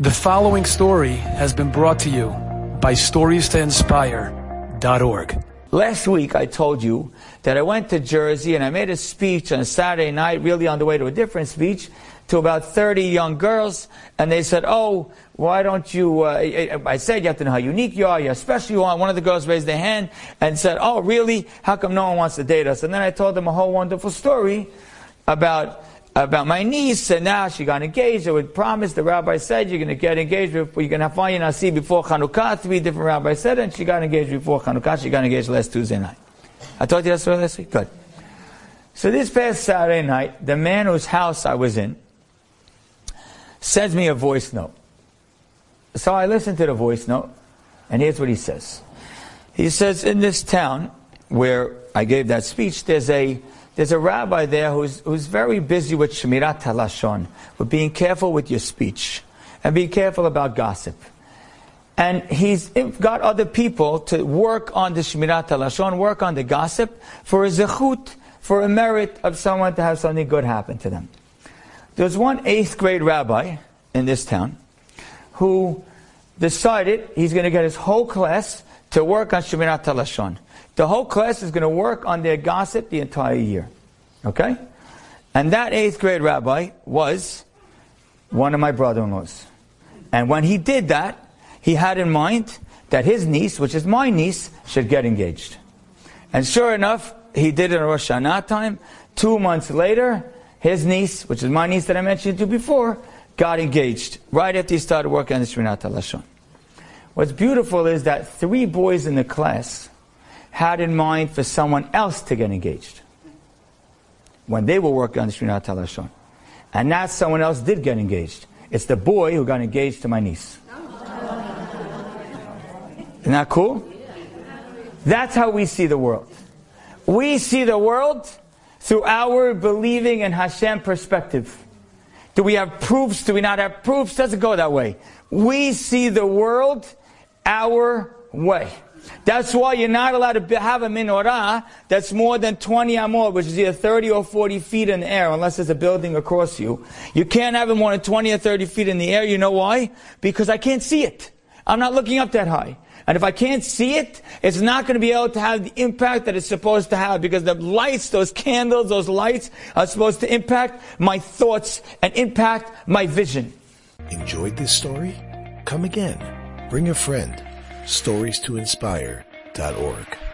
The following story has been brought to you by StoriesToInspire.org. Last week I told you that I went to Jersey and I made a speech on Saturday night, really on the way to a different speech, to about 30 young girls, and they said, oh, why don't you, uh, I said you have to know how unique you are, you're special you are. One of the girls raised their hand and said, oh, really? How come no one wants to date us? And then I told them a whole wonderful story about about my niece, and now she got engaged. I would promise. The rabbi said you're going to get engaged. Before, you're going to find your nasi before Chanukah. Three different rabbis said, and she got engaged before Chanukah. She got engaged last Tuesday night. I told you that story last week. Good. So this past Saturday night, the man whose house I was in sends me a voice note. So I listened to the voice note, and here's what he says. He says, in this town where I gave that speech, there's a there's a rabbi there who's, who's very busy with Shmirat HaLashon, with being careful with your speech, and being careful about gossip. And he's got other people to work on the Shmirat HaLashon, work on the gossip, for a zechut, for a merit of someone to have something good happen to them. There's one eighth grade rabbi in this town who decided he's going to get his whole class to work on Shemirat HaLashon. The whole class is going to work on their gossip the entire year. Okay? And that eighth grade rabbi was one of my brother-in-laws. And when he did that, he had in mind that his niece, which is my niece, should get engaged. And sure enough, he did it in Rosh Hashanah time. Two months later, his niece, which is my niece that I mentioned to you before, got engaged right after he started working on the Shmirat HaLashon. What's beautiful is that three boys in the class had in mind for someone else to get engaged when they were working on the Shmirat HaLashon. And that someone else did get engaged. It's the boy who got engaged to my niece. Isn't that cool? That's how we see the world. We see the world through our believing in Hashem perspective. Do we have proofs? Do we not have proofs? Doesn't go that way. We see the world our way. That's why you're not allowed to have a menorah that's more than 20 amot, which is either 30 or 40 feet in the air, unless there's a building across you. You can't have it more than 20 or 30 feet in the air. You know why? Because I can't see it. I'm not looking up that high. And if I can't see it, it's not going to be able to have the impact that it's supposed to have because the lights, those candles, those lights are supposed to impact my thoughts and impact my vision. Enjoyed this story? Come again. Bring a friend. StoriesToInspire.org.